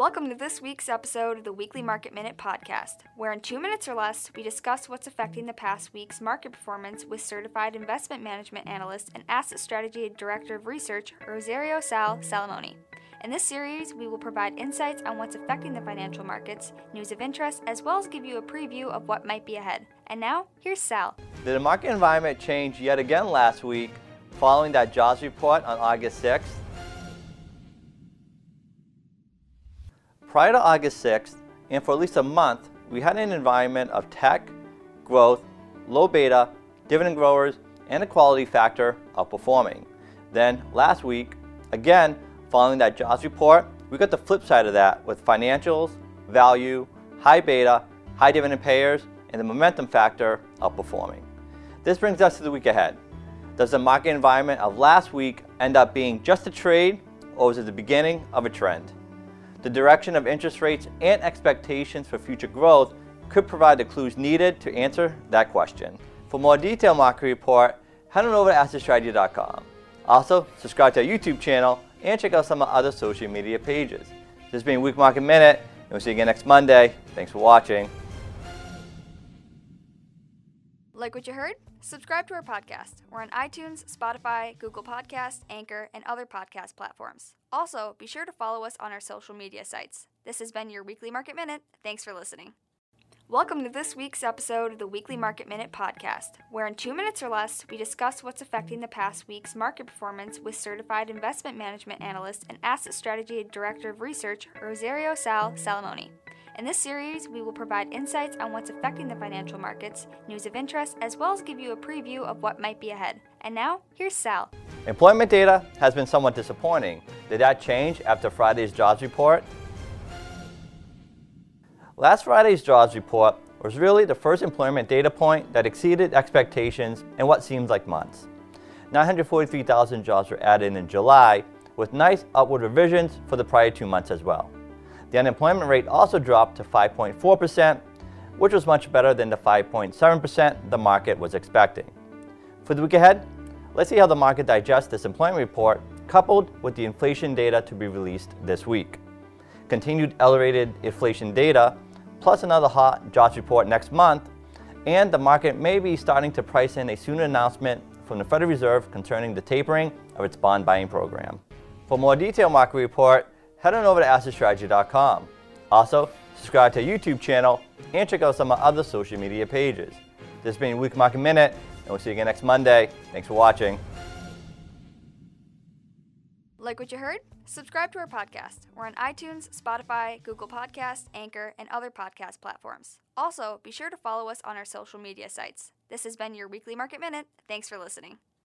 Welcome to this week's episode of the Weekly Market Minute podcast, where in two minutes or less, we discuss what's affecting the past week's market performance with certified investment management analyst and asset strategy director of research, Rosario Sal Salamone. In this series, we will provide insights on what's affecting the financial markets, news of interest, as well as give you a preview of what might be ahead. And now, here's Sal. Did the market environment change yet again last week following that jobs report on August 6th? Prior to August 6th, and for at least a month, we had an environment of tech, growth, low beta, dividend growers, and a quality factor outperforming. Then last week, again, following that jobs report, we got the flip side of that with financials, value, high beta, high dividend payers, and the momentum factor outperforming. This brings us to the week ahead. Does the market environment of last week end up being just a trade, or was it the beginning of a trend? The direction of interest rates and expectations for future growth could provide the clues needed to answer that question. For more detailed market report, head on over to assetstrategy.com. Also, subscribe to our YouTube channel and check out some of our other social media pages. This has been Week Market Minute, and we'll see you again next Monday. Thanks for watching. Like what you heard? Subscribe to our podcast. We're on iTunes, Spotify, Google Podcasts, Anchor, and other podcast platforms. Also, be sure to follow us on our social media sites. This has been your Weekly Market Minute. Thanks for listening. Welcome to this week's episode of the Weekly Market Minute podcast, where in two minutes or less, we discuss what's affecting the past week's market performance with certified investment management analyst and asset strategy director of research, Rosario Sal Salamone. In this series, we will provide insights on what's affecting the financial markets, news of interest, as well as give you a preview of what might be ahead. And now, here's Sal. Employment data has been somewhat disappointing. Did that change after Friday's jobs report? Last Friday's jobs report was really the first employment data point that exceeded expectations in what seems like months. 943,000 jobs were added in July, with nice upward revisions for the prior two months as well. The unemployment rate also dropped to 5.4%, which was much better than the 5.7% the market was expecting. For the week ahead, let's see how the market digests this employment report coupled with the inflation data to be released this week. Continued elevated inflation data, plus another hot jobs report next month, and the market may be starting to price in a soon announcement from the Federal Reserve concerning the tapering of its bond buying program. For more detailed market report, head on over to assetstrategy.com. Also, subscribe to our YouTube channel and check out some of our other social media pages. This has been Week Market Minute, and we'll see you again next Monday. Thanks for watching. Like what you heard? Subscribe to our podcast. We're on iTunes, Spotify, Google Podcasts, Anchor, and other podcast platforms. Also, be sure to follow us on our social media sites. This has been your Weekly Market Minute. Thanks for listening.